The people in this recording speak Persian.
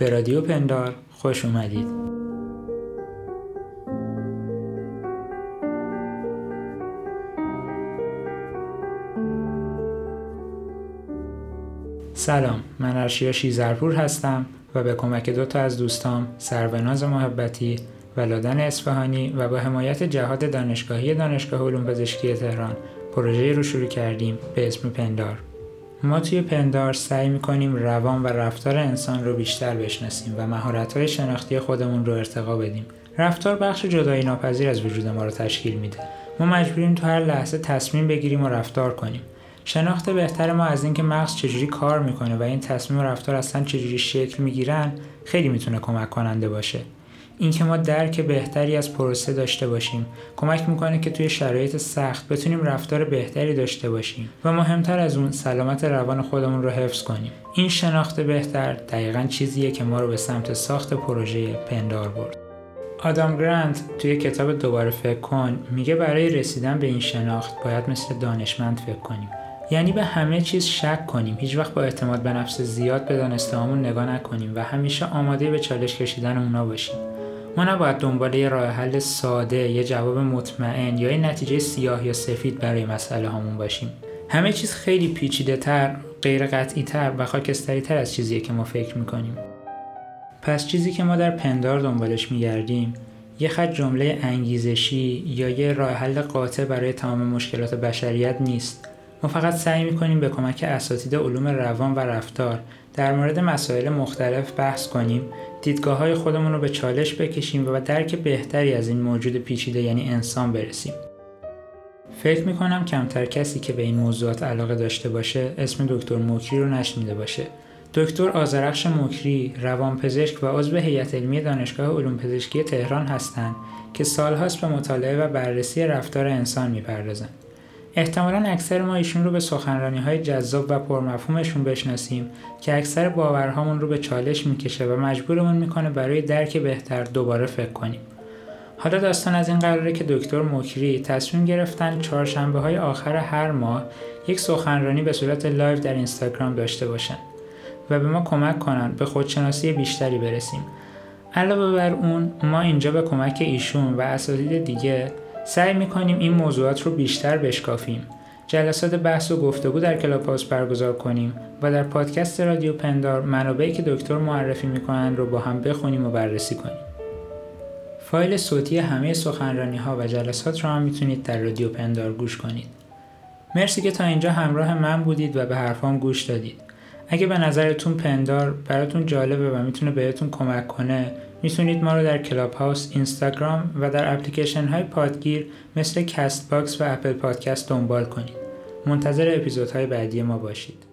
به رادیو پندار خوش اومدید. سلام من ارشیا شیزرپور هستم و به کمک دو تا از دوستام سروناز محبتی و لادن اصفهانی و با حمایت جهاد دانشگاهی دانشگاه علوم پزشکی تهران پروژه رو شروع کردیم به اسم پندار. ما توی پندار سعی می‌کنیم روان و رفتار انسان رو بیشتر بشناسیم و مهارت‌های شناختی خودمون رو ارتقا بدیم. رفتار بخش جدایی ناپذیر از وجود ما رو تشکیل میده. ما مجبوریم تو هر لحظه تصمیم بگیریم و رفتار کنیم. شناخت بهتر ما از اینکه مغز چجوری کار می‌کنه و این تصمیم و رفتار اصلا چجوری شکل می‌گیرن خیلی می‌تونه کمک کننده باشه. اینکه ما درک بهتری از پروسه داشته باشیم. کمک می‌کنه که توی شرایط سخت بتونیم رفتار بهتری داشته باشیم و مهمتر از اون سلامت روان خودمون رو حفظ کنیم. این شناخت بهتر دقیقا چیزیه که ما رو به سمت ساخت پروژه پندار برد. آدام گرانت توی کتاب دوباره فکر کن میگه برای رسیدن به این شناخت باید مثل دانشمند فکر کنیم. یعنی به همه چیز شک کنیم. هیچ وقت با اعتماد به نفس زیاد به دانستهامون نگاه نکنیم و همیشه آماده به چالش کشیدن اونا باشیم. ما نباید دنبال یه راه حل ساده یه جواب مطمئن یا یه نتیجه سیاه یا سفید برای مسئله هامون باشیم. همه چیز خیلی پیچیده تر غیر قطعی تر و خاکستری تر از چیزیه که ما فکر می‌کنیم. پس چیزی که ما در پندار دنبالش میگردیم یه خط جمله انگیزشی یا یه راه حل قاطع برای تمام مشکلات بشریت نیست. ما فقط سعی می‌کنیم به کمک اساتید علوم روان و رفتار در مورد مسائل مختلف بحث کنیم دیدگاه های خودمون رو به چالش بکشیم و به درک بهتری از این موجود پیچیده یعنی انسان برسیم. فکر می‌کنم کمتر کسی که به این موضوعات علاقه داشته باشه اسم دکتر موکری رو نشنیده باشه. دکتر آزرخش موکری روانپزشک و عضو هیئت علمی دانشگاه علوم پزشکی تهران هستند که سالهاست به مطالعه و بررسی رفتار انسان می‌پردازند. احتمالا اکثر ما ایشون رو به سخنرانی های جذاب و پرمفهومشون بشناسیم که اکثر باورهامون رو به چالش می‌کشه و مجبورمون می‌کنه برای درک بهتر دوباره فکر کنیم. حالا داستان از این قراره که دکتر مکری تصمیم گرفتن چهارشنبه های آخر هر ماه یک سخنرانی به صورت live در اینستاگرام داشته باشن و به ما کمک کنن به خودشناسی بیشتری برسیم. علاوه بر اون ما اینجا به کمک ایشون و اساتید دیگه سعی می‌کنیم این موضوعات رو بیشتر بشکافیم. جلسات بحث و گفتگو در کلاب هاوس برگزار کنیم و در پادکست رادیو پندار منابعی که دکتر معرفی می‌کنند رو با هم بخونیم و بررسی کنیم. فایل صوتی همه سخنرانی ها و جلسات رو هم می‌تونید در رادیو پندار گوش کنید. مرسی که تا اینجا همراه من بودید و به حرفام گوش دادید. اگه به نظرتون پندار براتون جالبه و می‌تونه بهتون کمک کنه می‌تونید ما رو در کلاب هاوس، اینستاگرام و در اپلیکیشن های پادگیر مثل Castbox و Apple Podcast دنبال کنید. منتظر اپیزودهای بعدی ما باشید.